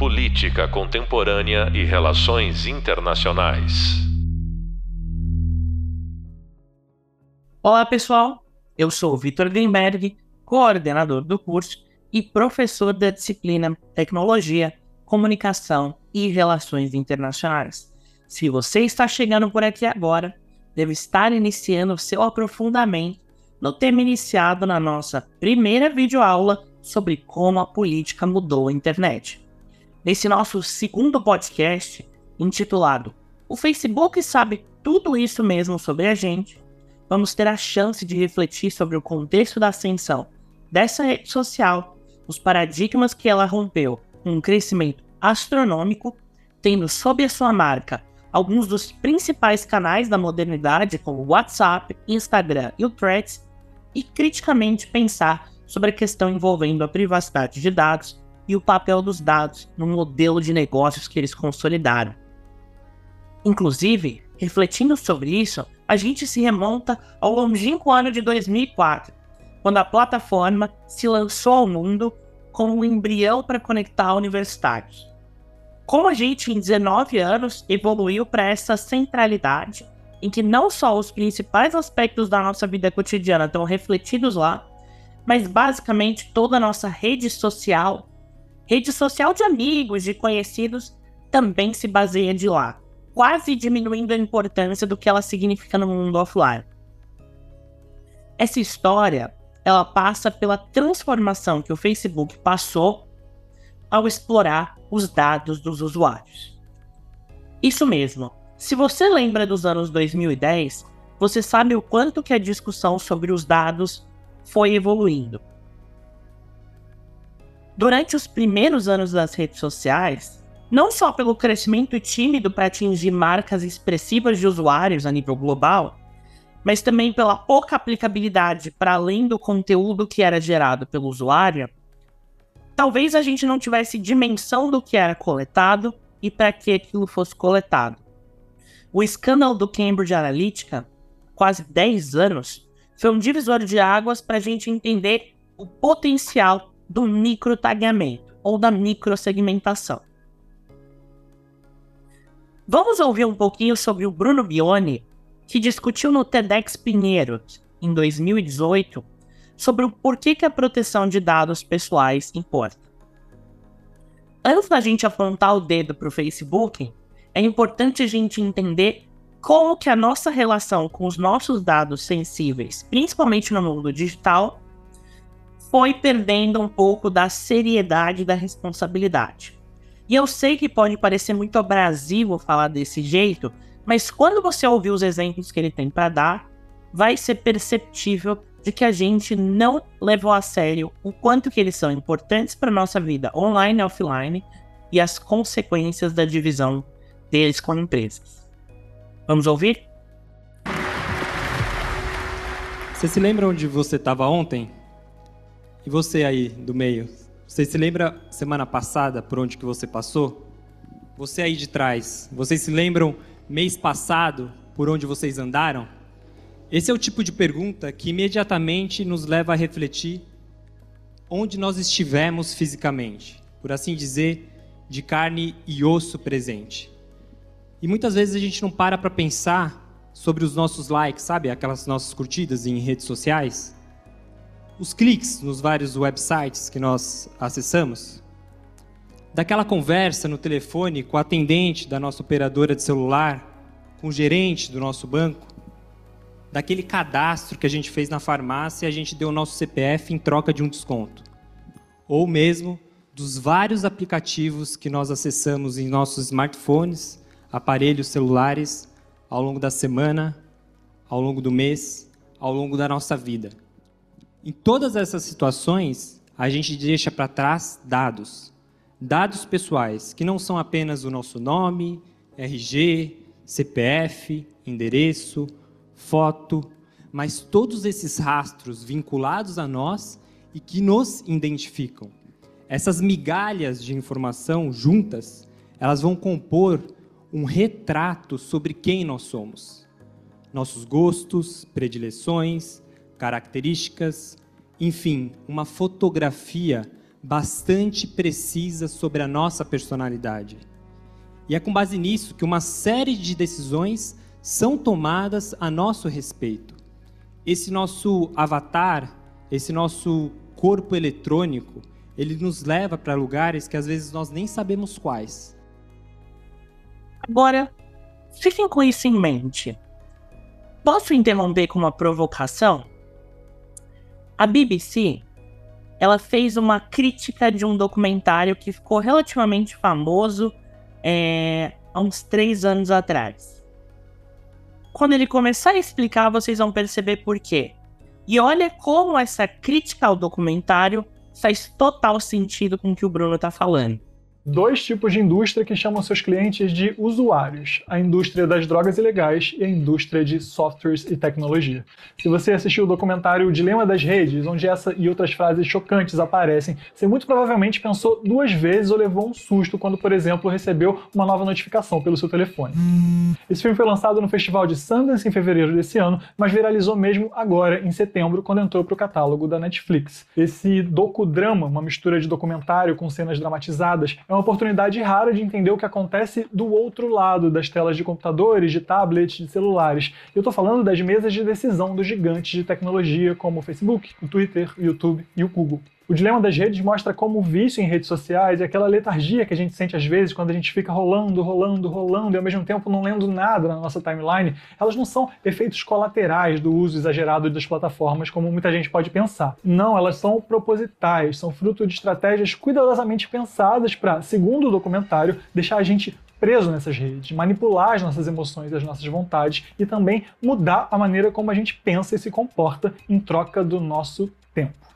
Política Contemporânea e Relações Internacionais. Olá, pessoal. Eu sou Vitor Greenberg, coordenador do curso e professor da disciplina Tecnologia, Comunicação e Relações Internacionais. Se você está chegando por aqui agora, deve estar iniciando seu aprofundamento no tema iniciado na nossa primeira videoaula sobre como a política mudou a internet. Nesse nosso segundo podcast, intitulado O Facebook sabe tudo isso mesmo sobre a gente, vamos ter a chance de refletir sobre o contexto da ascensão dessa rede social, os paradigmas que ela rompeu, um crescimento astronômico, tendo sob a sua marca alguns dos principais canais da modernidade, como WhatsApp, Instagram e o Threads, e criticamente pensar sobre a questão envolvendo a privacidade de dados e o papel dos dados no modelo de negócios que eles consolidaram. Inclusive, refletindo sobre isso, a gente se remonta ao longínquo ano de 2004, quando a plataforma se lançou ao mundo como um embrião para conectar universitários. Como a gente, em 19 anos, evoluiu para essa centralidade, em que não só os principais aspectos da nossa vida cotidiana estão refletidos lá, mas basicamente toda a nossa rede social, rede social de amigos, de conhecidos, também se baseia de lá, quase diminuindo a importância do que ela significa no mundo offline. Essa história, ela passa pela transformação que o Facebook passou ao explorar os dados dos usuários. Isso mesmo. Se você lembra dos anos 2010, você sabe o quanto que a discussão sobre os dados foi evoluindo. Durante os primeiros anos das redes sociais, não só pelo crescimento tímido para atingir marcas expressivas de usuários a nível global, mas também pela pouca aplicabilidade para além do conteúdo que era gerado pelo usuário, talvez a gente não tivesse dimensão do que era coletado e para que aquilo fosse coletado. O escândalo do Cambridge Analytica, quase 10 anos, foi um divisor de águas para a gente entender o potencial do microtagamento ou da microsegmentação. Vamos ouvir um pouquinho sobre o Bruno Bione, que discutiu no TEDx Pinheiros, em 2018, sobre o porquê que a proteção de dados pessoais importa. Antes da gente apontar o dedo para o Facebook, é importante a gente entender como que a nossa relação com os nossos dados sensíveis, principalmente no mundo digital, foi perdendo um pouco da seriedade e da responsabilidade. E eu sei que pode parecer muito abrasivo falar desse jeito, mas quando você ouvir os exemplos que ele tem para dar, vai ser perceptível de que a gente não levou a sério o quanto que eles são importantes para nossa vida online e offline e as consequências da divisão deles com empresas. Vamos ouvir? Você se lembra onde você estava ontem? E você aí do meio? Você se lembra semana passada por onde que você passou? Você aí de trás, vocês se lembram mês passado por onde vocês andaram? Esse é o tipo de pergunta que imediatamente nos leva a refletir onde nós estivemos fisicamente, por assim dizer, de carne e osso presente. E muitas vezes a gente não para para pensar sobre os nossos likes, sabe? Aquelas nossas curtidas em redes sociais. Os cliques nos vários websites que nós acessamos. Daquela conversa no telefone com a atendente da nossa operadora de celular, com o gerente do nosso banco daquele cadastro que a gente fez na farmácia e a gente deu o nosso CPF em troca de um desconto. Ou mesmo dos vários aplicativos que nós acessamos em nossos smartphones, aparelhos celulares, ao longo da semana, ao longo do mês, ao longo da nossa vida. Em todas essas situações, a gente deixa para trás dados. Dados pessoais, que não são apenas o nosso nome, RG, CPF, endereço, foto, mas todos esses rastros vinculados a nós e que nos identificam. Essas migalhas de informação juntas, elas vão compor um retrato sobre quem nós somos. Nossos gostos, predileções, características, enfim, uma fotografia bastante precisa sobre a nossa personalidade. E é com base nisso que uma série de decisões são tomadas a nosso respeito. Esse nosso avatar, esse nosso corpo eletrônico, ele nos leva para lugares que às vezes nós nem sabemos quais. Agora, fiquem com isso em mente. Posso interromper com uma provocação? A BBC, ela fez uma crítica de um documentário que ficou relativamente famoso é, há uns três anos atrás. Quando ele começar a explicar, vocês vão perceber por quê. E olha como essa crítica ao documentário faz total sentido com o que o Bruno está falando dois tipos de indústria que chamam seus clientes de usuários: a indústria das drogas ilegais e a indústria de softwares e tecnologia. Se você assistiu o documentário O Dilema das Redes, onde essa e outras frases chocantes aparecem, você muito provavelmente pensou duas vezes ou levou um susto quando, por exemplo, recebeu uma nova notificação pelo seu telefone. Esse filme foi lançado no Festival de Sundance em fevereiro desse ano, mas viralizou mesmo agora, em setembro, quando entrou para o catálogo da Netflix. Esse docudrama, uma mistura de documentário com cenas dramatizadas, é uma oportunidade rara de entender o que acontece do outro lado das telas de computadores, de tablets, de celulares. Eu estou falando das mesas de decisão dos gigantes de tecnologia como o Facebook, o Twitter, o YouTube e o Google. O dilema das redes mostra como o vício em redes sociais e aquela letargia que a gente sente às vezes quando a gente fica rolando, rolando, rolando e ao mesmo tempo não lendo nada na nossa timeline, elas não são efeitos colaterais do uso exagerado das plataformas como muita gente pode pensar. Não, elas são propositais, são fruto de estratégias cuidadosamente pensadas para, segundo o documentário, deixar a gente preso nessas redes, manipular as nossas emoções e as nossas vontades e também mudar a maneira como a gente pensa e se comporta em troca do nosso tempo.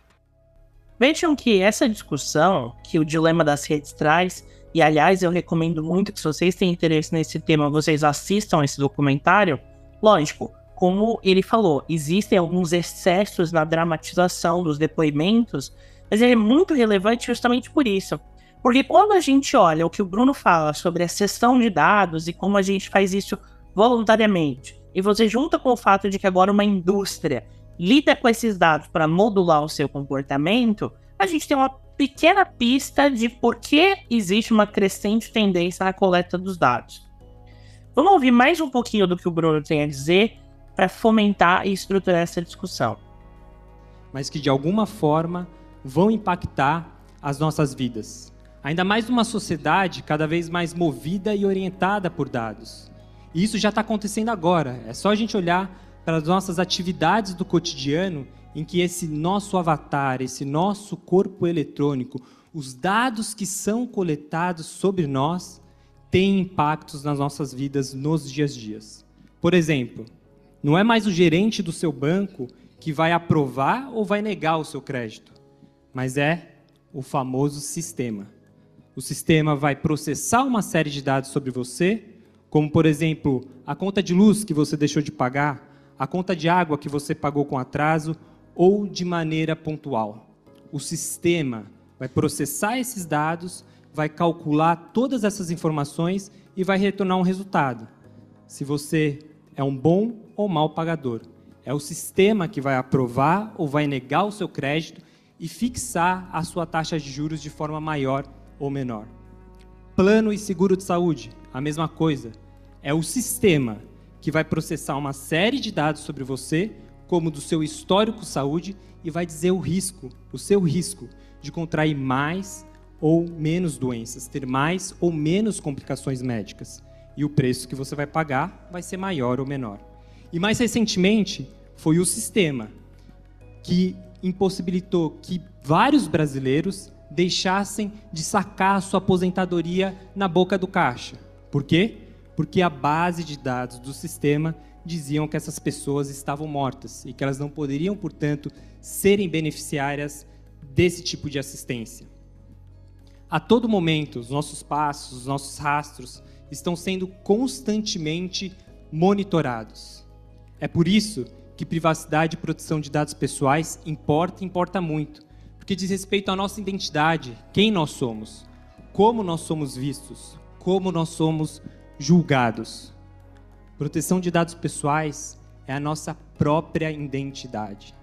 Vejam que essa discussão que o dilema das redes traz, e aliás eu recomendo muito que se vocês têm interesse nesse tema, vocês assistam esse documentário. Lógico, como ele falou, existem alguns excessos na dramatização dos depoimentos, mas ele é muito relevante justamente por isso. Porque quando a gente olha o que o Bruno fala sobre a sessão de dados e como a gente faz isso voluntariamente, e você junta com o fato de que agora uma indústria lida com esses dados para modular o seu comportamento, a gente tem uma pequena pista de por que existe uma crescente tendência na coleta dos dados. Vamos ouvir mais um pouquinho do que o Bruno tem a dizer para fomentar e estruturar essa discussão. Mas que de alguma forma vão impactar as nossas vidas. Ainda mais numa sociedade cada vez mais movida e orientada por dados. E isso já está acontecendo agora. É só a gente olhar para as nossas atividades do cotidiano, em que esse nosso avatar, esse nosso corpo eletrônico, os dados que são coletados sobre nós, têm impactos nas nossas vidas nos dias a dias. Por exemplo, não é mais o gerente do seu banco que vai aprovar ou vai negar o seu crédito, mas é o famoso sistema. O sistema vai processar uma série de dados sobre você, como por exemplo, a conta de luz que você deixou de pagar, a conta de água que você pagou com atraso ou de maneira pontual. O sistema vai processar esses dados, vai calcular todas essas informações e vai retornar um resultado. Se você é um bom ou mau pagador. É o sistema que vai aprovar ou vai negar o seu crédito e fixar a sua taxa de juros de forma maior ou menor. Plano e seguro de saúde, a mesma coisa. É o sistema que vai processar uma série de dados sobre você, como do seu histórico saúde, e vai dizer o risco, o seu risco de contrair mais ou menos doenças, ter mais ou menos complicações médicas. E o preço que você vai pagar vai ser maior ou menor. E mais recentemente, foi o sistema que impossibilitou que vários brasileiros deixassem de sacar sua aposentadoria na boca do caixa. Por quê? Porque a base de dados do sistema diziam que essas pessoas estavam mortas e que elas não poderiam, portanto, serem beneficiárias desse tipo de assistência. A todo momento, os nossos passos, os nossos rastros estão sendo constantemente monitorados. É por isso que privacidade e proteção de dados pessoais importa importa muito, porque diz respeito à nossa identidade, quem nós somos, como nós somos vistos, como nós somos julgados. Proteção de dados pessoais é a nossa própria identidade.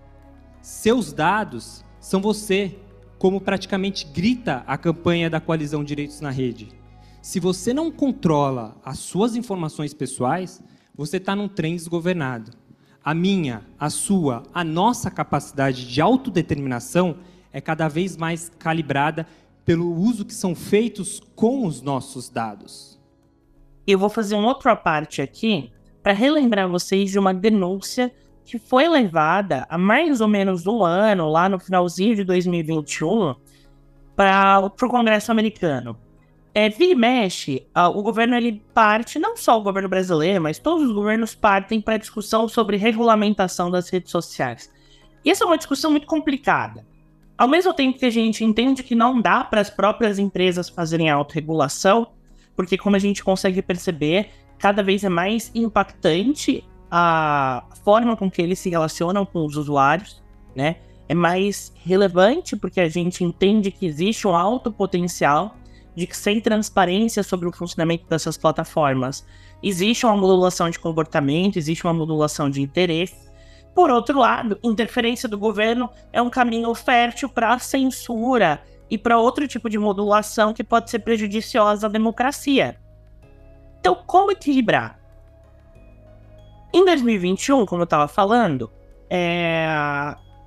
Seus dados são você, como praticamente grita a campanha da coalizão Direitos na Rede. Se você não controla as suas informações pessoais, você está num trem desgovernado. A minha, a sua, a nossa capacidade de autodeterminação é cada vez mais calibrada pelo uso que são feitos com os nossos dados. Eu vou fazer uma outra parte aqui para relembrar vocês de uma denúncia que foi levada há mais ou menos um ano, lá no finalzinho de 2021, para o Congresso americano. É, vira e mexe, o governo ele parte, não só o governo brasileiro, mas todos os governos partem para a discussão sobre regulamentação das redes sociais. E essa é uma discussão muito complicada. Ao mesmo tempo que a gente entende que não dá para as próprias empresas fazerem autorregulação, porque como a gente consegue perceber, cada vez é mais impactante a forma com que eles se relacionam com os usuários, né? É mais relevante porque a gente entende que existe um alto potencial de que sem transparência sobre o funcionamento dessas plataformas, existe uma modulação de comportamento, existe uma modulação de interesse. Por outro lado, interferência do governo é um caminho fértil para censura e para outro tipo de modulação que pode ser prejudiciosa à democracia. Então, como equilibrar? Em 2021, como eu estava falando, é...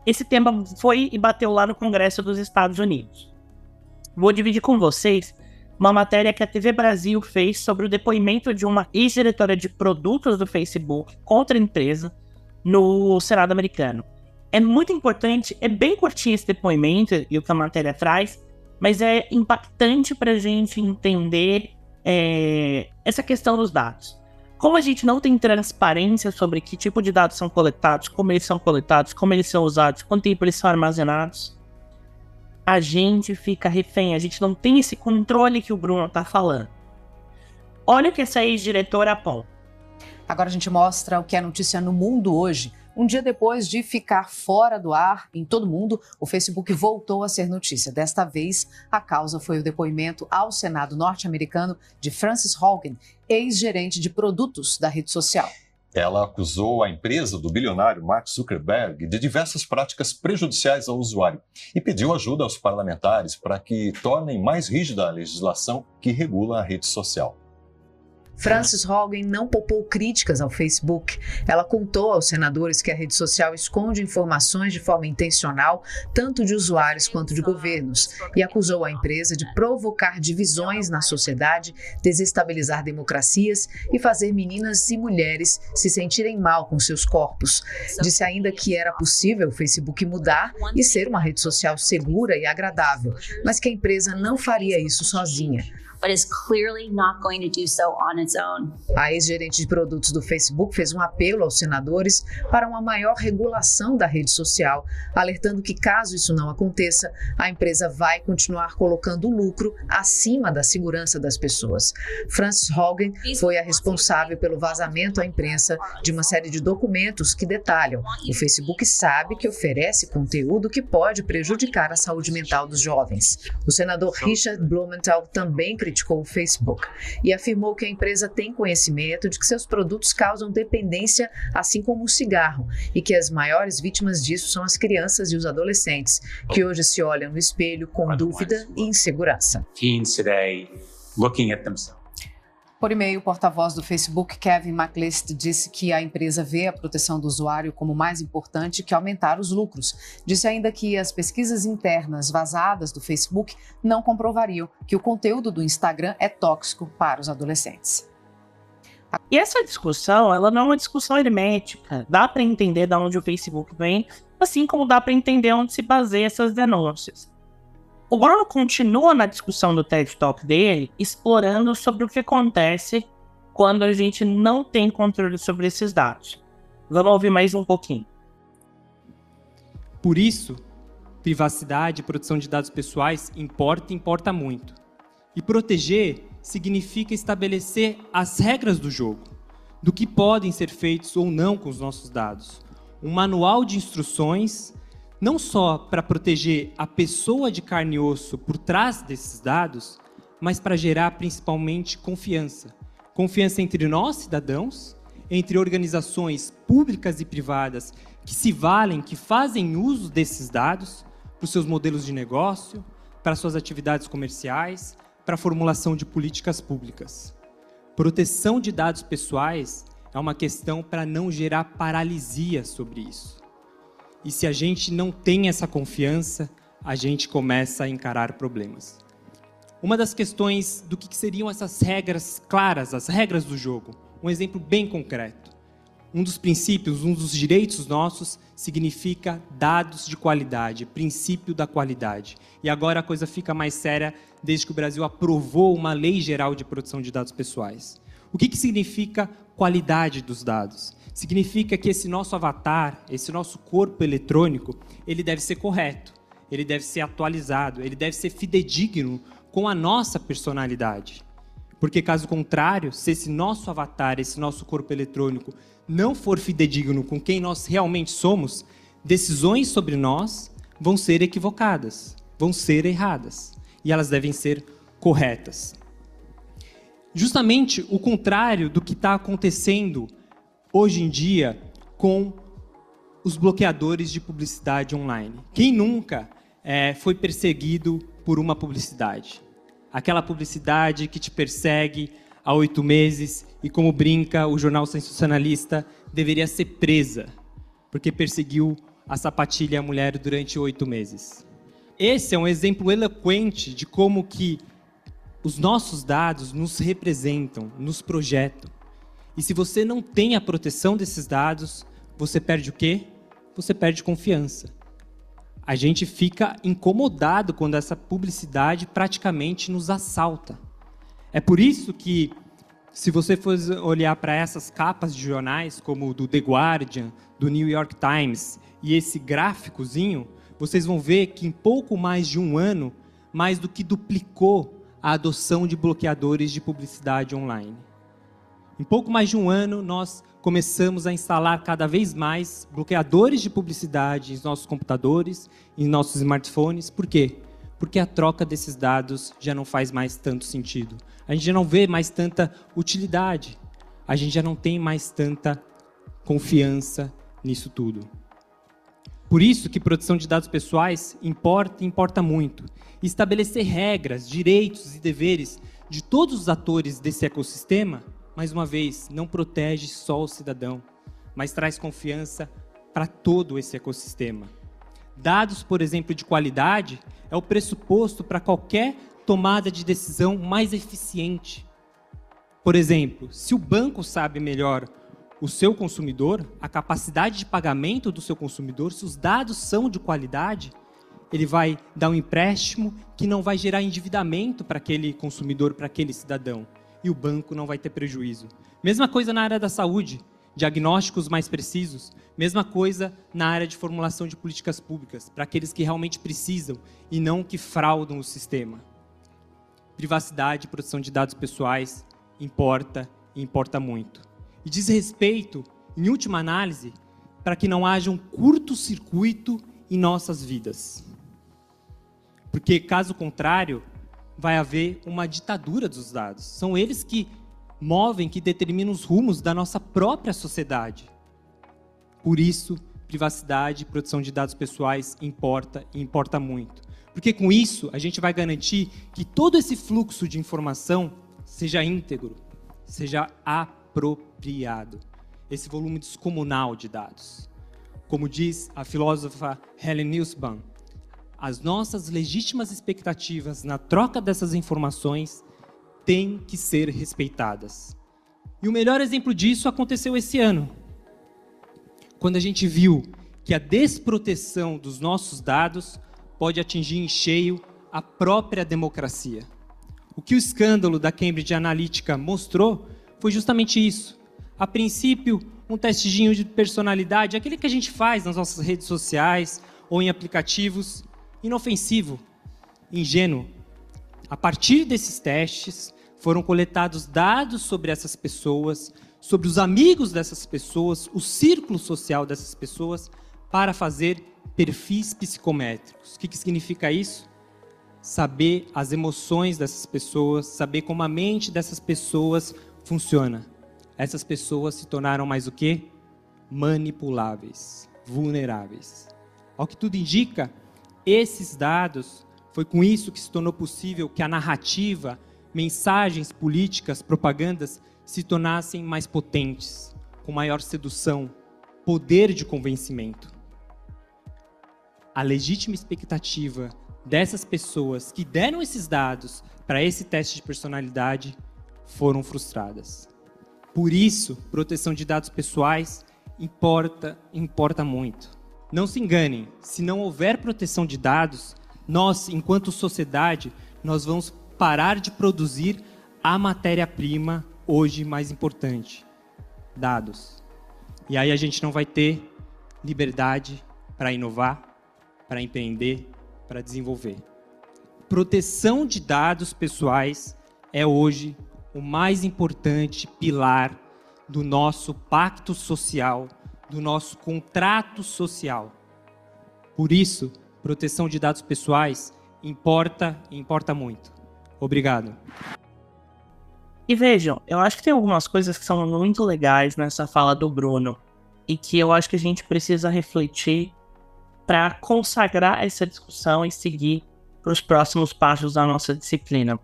esse tema foi e bateu lá no Congresso dos Estados Unidos. Vou dividir com vocês uma matéria que a TV Brasil fez sobre o depoimento de uma ex-diretora de produtos do Facebook contra a empresa no Senado americano é muito importante, é bem curtinho esse depoimento e o que a matéria traz, mas é impactante para a gente entender é, essa questão dos dados. Como a gente não tem transparência sobre que tipo de dados são coletados, como eles são coletados, como eles são usados, quanto tempo eles são armazenados, a gente fica refém, a gente não tem esse controle que o Bruno está falando. Olha o que essa ex-diretora aponta. Agora a gente mostra o que é notícia no mundo hoje. Um dia depois de ficar fora do ar em todo mundo, o Facebook voltou a ser notícia. Desta vez, a causa foi o depoimento ao Senado norte-americano de Frances Haugen, ex-gerente de produtos da rede social. Ela acusou a empresa do bilionário Mark Zuckerberg de diversas práticas prejudiciais ao usuário e pediu ajuda aos parlamentares para que tornem mais rígida a legislação que regula a rede social. Frances Hogan não poupou críticas ao Facebook. Ela contou aos senadores que a rede social esconde informações de forma intencional, tanto de usuários quanto de governos, e acusou a empresa de provocar divisões na sociedade, desestabilizar democracias e fazer meninas e mulheres se sentirem mal com seus corpos. Disse ainda que era possível o Facebook mudar e ser uma rede social segura e agradável, mas que a empresa não faria isso sozinha but is clearly not going to do so on its own. A ex-gerente de produtos do Facebook fez um apelo aos senadores para uma maior regulação da rede social, alertando que caso isso não aconteça, a empresa vai continuar colocando o lucro acima da segurança das pessoas. Frances Hogan foi a responsável pelo vazamento à imprensa de uma série de documentos que detalham. O Facebook sabe que oferece conteúdo que pode prejudicar a saúde mental dos jovens. O senador Richard Blumenthal também criticou criticou o Facebook e afirmou que a empresa tem conhecimento de que seus produtos causam dependência, assim como o cigarro, e que as maiores vítimas disso são as crianças e os adolescentes, que hoje se olham no espelho com dúvida e insegurança. Teens today looking at themselves por e-mail, o porta-voz do Facebook, Kevin McLeod, disse que a empresa vê a proteção do usuário como mais importante que aumentar os lucros. Disse ainda que as pesquisas internas vazadas do Facebook não comprovariam que o conteúdo do Instagram é tóxico para os adolescentes. E essa discussão, ela não é uma discussão hermética. Dá para entender de onde o Facebook vem, assim como dá para entender onde se baseia essas denúncias. O Bruno continua na discussão do TED Talk dele, explorando sobre o que acontece quando a gente não tem controle sobre esses dados. Vamos ouvir mais um pouquinho. Por isso, privacidade e proteção de dados pessoais importa importa muito. E proteger significa estabelecer as regras do jogo, do que podem ser feitos ou não com os nossos dados. Um manual de instruções não só para proteger a pessoa de carne e osso por trás desses dados, mas para gerar principalmente confiança. Confiança entre nós, cidadãos, entre organizações públicas e privadas que se valem, que fazem uso desses dados, para os seus modelos de negócio, para suas atividades comerciais, para a formulação de políticas públicas. Proteção de dados pessoais é uma questão para não gerar paralisia sobre isso. E se a gente não tem essa confiança, a gente começa a encarar problemas. Uma das questões do que seriam essas regras claras, as regras do jogo, um exemplo bem concreto. Um dos princípios, um dos direitos nossos significa dados de qualidade, princípio da qualidade. E agora a coisa fica mais séria desde que o Brasil aprovou uma lei geral de proteção de dados pessoais. O que, que significa qualidade dos dados? Significa que esse nosso avatar, esse nosso corpo eletrônico, ele deve ser correto, ele deve ser atualizado, ele deve ser fidedigno com a nossa personalidade. Porque caso contrário, se esse nosso avatar, esse nosso corpo eletrônico não for fidedigno com quem nós realmente somos, decisões sobre nós vão ser equivocadas, vão ser erradas. E elas devem ser corretas. Justamente o contrário do que está acontecendo hoje em dia com os bloqueadores de publicidade online. Quem nunca é, foi perseguido por uma publicidade? Aquela publicidade que te persegue, há oito meses e, como brinca o jornal sensacionalista, deveria ser presa, porque perseguiu a sapatilha a mulher durante oito meses. Esse é um exemplo eloquente de como que os nossos dados nos representam, nos projetam. E se você não tem a proteção desses dados, você perde o quê? Você perde confiança. A gente fica incomodado quando essa publicidade praticamente nos assalta. É por isso que, se você for olhar para essas capas de jornais, como o do The Guardian, do New York Times, e esse gráficozinho, vocês vão ver que em pouco mais de um ano, mais do que duplicou a adoção de bloqueadores de publicidade online. Em pouco mais de um ano, nós começamos a instalar cada vez mais bloqueadores de publicidade em nossos computadores, em nossos smartphones. Por quê? Porque a troca desses dados já não faz mais tanto sentido a gente já não vê mais tanta utilidade, a gente já não tem mais tanta confiança nisso tudo. Por isso que proteção de dados pessoais importa e importa muito. Estabelecer regras, direitos e deveres de todos os atores desse ecossistema, mais uma vez, não protege só o cidadão, mas traz confiança para todo esse ecossistema. Dados, por exemplo, de qualidade é o pressuposto para qualquer tomada de decisão mais eficiente. Por exemplo, se o banco sabe melhor o seu consumidor, a capacidade de pagamento do seu consumidor, se os dados são de qualidade, ele vai dar um empréstimo que não vai gerar endividamento para aquele consumidor, para aquele cidadão. E o banco não vai ter prejuízo. Mesma coisa na área da saúde, diagnósticos mais precisos. Mesma coisa na área de formulação de políticas públicas, para aqueles que realmente precisam e não que fraudam o sistema privacidade proteção de dados pessoais importa e importa muito. E diz respeito, em última análise, para que não haja um curto-circuito em nossas vidas. Porque, caso contrário, vai haver uma ditadura dos dados. São eles que movem, que determinam os rumos da nossa própria sociedade. Por isso, privacidade e proteção de dados pessoais importa e importa muito. Porque com isso a gente vai garantir que todo esse fluxo de informação seja íntegro, seja apropriado. Esse volume descomunal de dados. Como diz a filósofa Helen Nussbaum, as nossas legítimas expectativas na troca dessas informações têm que ser respeitadas. E o melhor exemplo disso aconteceu esse ano, quando a gente viu que a desproteção dos nossos dados pode atingir em cheio a própria democracia. O que o escândalo da Cambridge Analytica mostrou foi justamente isso. A princípio, um testezinho de personalidade, aquele que a gente faz nas nossas redes sociais ou em aplicativos, inofensivo, ingênuo. A partir desses testes, foram coletados dados sobre essas pessoas, sobre os amigos dessas pessoas, o círculo social dessas pessoas, para fazer perfis psicométricos. O que, que significa isso? Saber as emoções dessas pessoas, saber como a mente dessas pessoas funciona. Essas pessoas se tornaram mais o quê? Manipuláveis, vulneráveis. Ao que tudo indica, Esses dados, foi com isso que se tornou possível que a narrativa, mensagens políticas, propagandas se tornassem mais potentes, com maior sedução, poder de convencimento. A legítima expectativa dessas pessoas que deram esses dados para esse teste de personalidade foram frustradas. Por isso, proteção de dados pessoais importa, importa muito. Não se enganem, se não houver proteção de dados, nós, enquanto sociedade, nós vamos parar de produzir a matéria-prima hoje mais importante, dados. E aí a gente não vai ter liberdade para inovar, para empreender, para desenvolver. Proteção de dados pessoais é hoje o mais importante pilar do nosso pacto social, do nosso contrato social. Por isso, proteção de dados pessoais importa e importa muito. Obrigado. E vejam, eu acho que tem algumas coisas que são muito legais nessa fala do Bruno e que eu acho que a gente precisa refletir para consagrar essa discussão e seguir para os próximos passos da nossa disciplina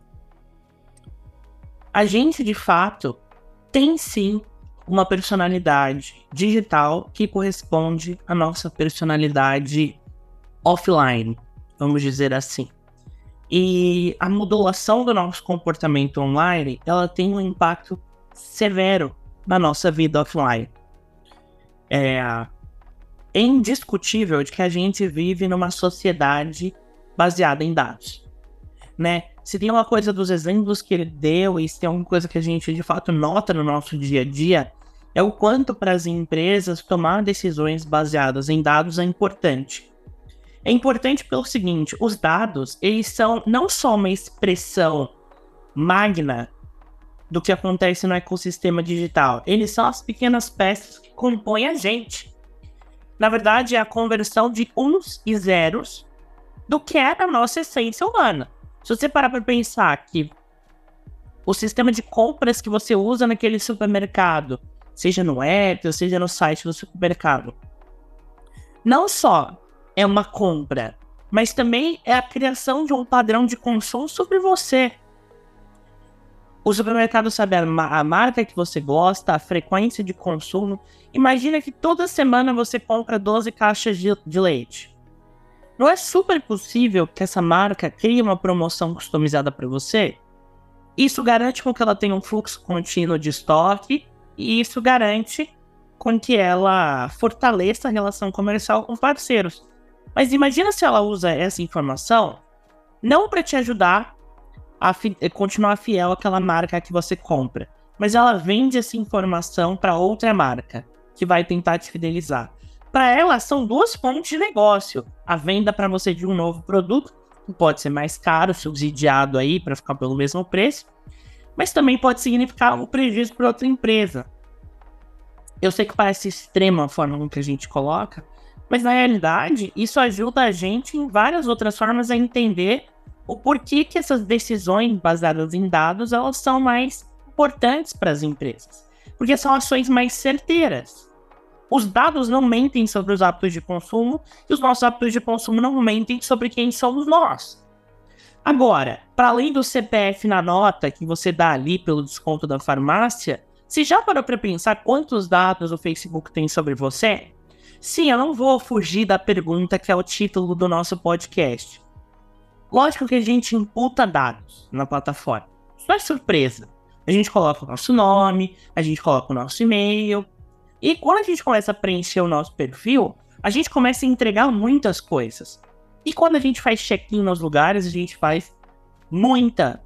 a gente de fato tem sim uma personalidade digital que corresponde à nossa personalidade offline, vamos dizer assim. E a modulação do nosso comportamento online, ela tem um impacto severo na nossa vida offline. É, é indiscutível de que a gente vive numa sociedade baseada em dados, né? Se tem uma coisa dos exemplos que ele deu e se tem alguma coisa que a gente de fato nota no nosso dia a dia, é o quanto para as empresas tomar decisões baseadas em dados é importante. É importante pelo seguinte, os dados, eles são não só uma expressão magna do que acontece no ecossistema digital, eles são as pequenas peças que compõem a gente. Na verdade, é a conversão de uns e zeros do que é a nossa essência humana. Se você parar para pensar que o sistema de compras que você usa naquele supermercado, seja no app ou seja no site do supermercado, não só é uma compra, mas também é a criação de um padrão de consumo sobre você. O supermercado sabe a, a marca que você gosta, a frequência de consumo. Imagina que toda semana você compra 12 caixas de, de leite. Não é super possível que essa marca crie uma promoção customizada para você? Isso garante com que ela tenha um fluxo contínuo de estoque e isso garante com que ela fortaleça a relação comercial com parceiros. Mas imagina se ela usa essa informação não para te ajudar a fi continuar fiel àquela marca que você compra, mas ela vende essa informação para outra marca que vai tentar te fidelizar para ela são duas fontes de negócio. A venda para você de um novo produto, que pode ser mais caro, subsidiado aí para ficar pelo mesmo preço, mas também pode significar um prejuízo para outra empresa. Eu sei que parece extrema a forma como que a gente coloca, mas na realidade isso ajuda a gente em várias outras formas a entender o porquê que essas decisões baseadas em dados elas são mais importantes para as empresas, porque são ações mais certeiras. Os dados não mentem sobre os hábitos de consumo e os nossos hábitos de consumo não mentem sobre quem somos nós. Agora, para além do CPF na nota que você dá ali pelo desconto da farmácia, você já parou para pensar quantos dados o Facebook tem sobre você? Sim, eu não vou fugir da pergunta que é o título do nosso podcast. Lógico que a gente imputa dados na plataforma. Isso não é surpresa. A gente coloca o nosso nome, a gente coloca o nosso e-mail, e quando a gente começa a preencher o nosso perfil, a gente começa a entregar muitas coisas. E quando a gente faz check-in nos lugares, a gente faz muita,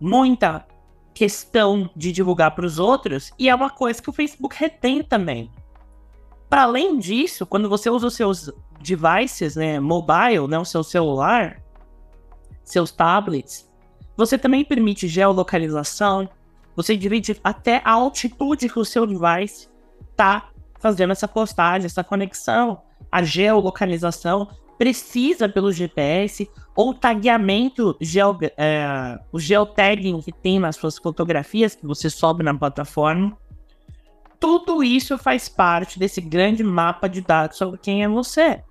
muita questão de divulgar para os outros, e é uma coisa que o Facebook retém também. Para além disso, quando você usa os seus devices, né, mobile, né, o seu celular, seus tablets, você também permite geolocalização, você divide até a altitude que o seu device está fazendo essa postagem, essa conexão. A geolocalização precisa pelo GPS ou tagueamento, geo, é, o geotagging que tem nas suas fotografias que você sobe na plataforma. Tudo isso faz parte desse grande mapa de dados sobre quem é você.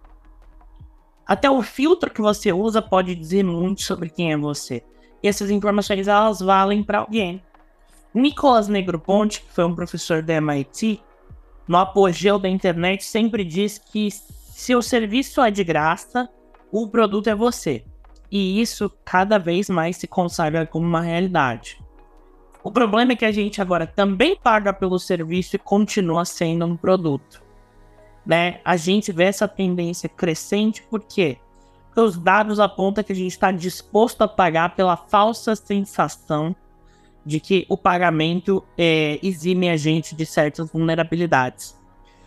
Até o filtro que você usa pode dizer muito sobre quem é você. E essas informações elas valem para alguém. Nicolas Negroponte, que foi um professor da MIT, no apogeu da internet, sempre diz que se o serviço é de graça, o produto é você. E isso cada vez mais se consagra como uma realidade. O problema é que a gente agora também paga pelo serviço e continua sendo um produto. Né? A gente vê essa tendência crescente porque os dados apontam que a gente está disposto a pagar pela falsa sensação de que o pagamento é, exime a gente de certas vulnerabilidades.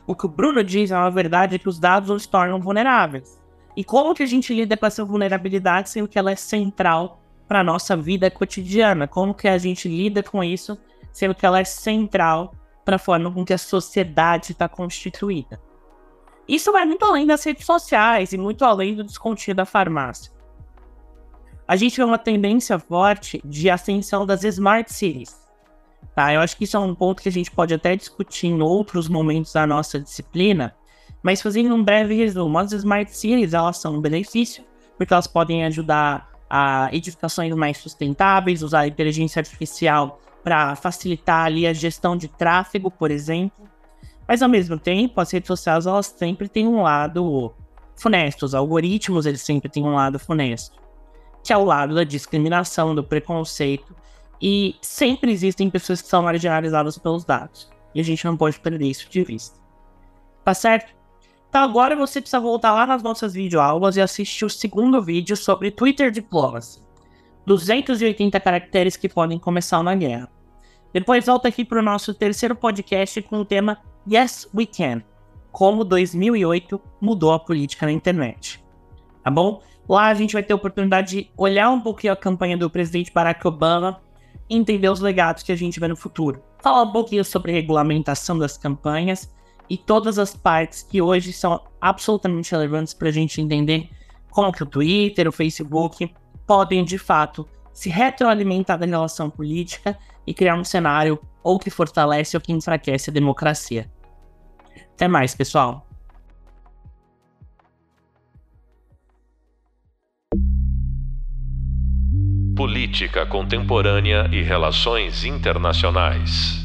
O que o Bruno diz é uma verdade é que os dados nos tornam vulneráveis. E como que a gente lida com essa vulnerabilidade sendo que ela é central para a nossa vida cotidiana? Como que a gente lida com isso sendo que ela é central para a forma com que a sociedade está constituída? Isso vai muito além das redes sociais e muito além do descontínuo da farmácia a gente vê uma tendência forte de ascensão das smart cities. Tá? Eu acho que isso é um ponto que a gente pode até discutir em outros momentos da nossa disciplina, mas fazendo um breve resumo, as smart cities elas são um benefício, porque elas podem ajudar a edificações mais sustentáveis, usar a inteligência artificial para facilitar ali a gestão de tráfego, por exemplo. Mas ao mesmo tempo, as redes sociais elas sempre têm um lado funesto, os algoritmos eles sempre têm um lado funesto que é o lado da discriminação, do preconceito. E sempre existem pessoas que são marginalizadas pelos dados. E a gente não pode perder isso de vista. Tá certo? Então agora você precisa voltar lá nas nossas videoaulas e assistir o segundo vídeo sobre Twitter Diplomacy. 280 caracteres que podem começar uma guerra. Depois volta aqui para o nosso terceiro podcast com o tema Yes We Can. Como 2008 mudou a política na internet. Tá bom? Lá a gente vai ter a oportunidade de olhar um pouquinho a campanha do presidente Barack Obama e entender os legados que a gente vê no futuro. Falar um pouquinho sobre regulamentação das campanhas e todas as partes que hoje são absolutamente relevantes para a gente entender como que o Twitter, o Facebook podem de fato se retroalimentar da relação política e criar um cenário ou que fortalece ou que enfraquece a democracia. Até mais, pessoal! Política Contemporânea e Relações Internacionais.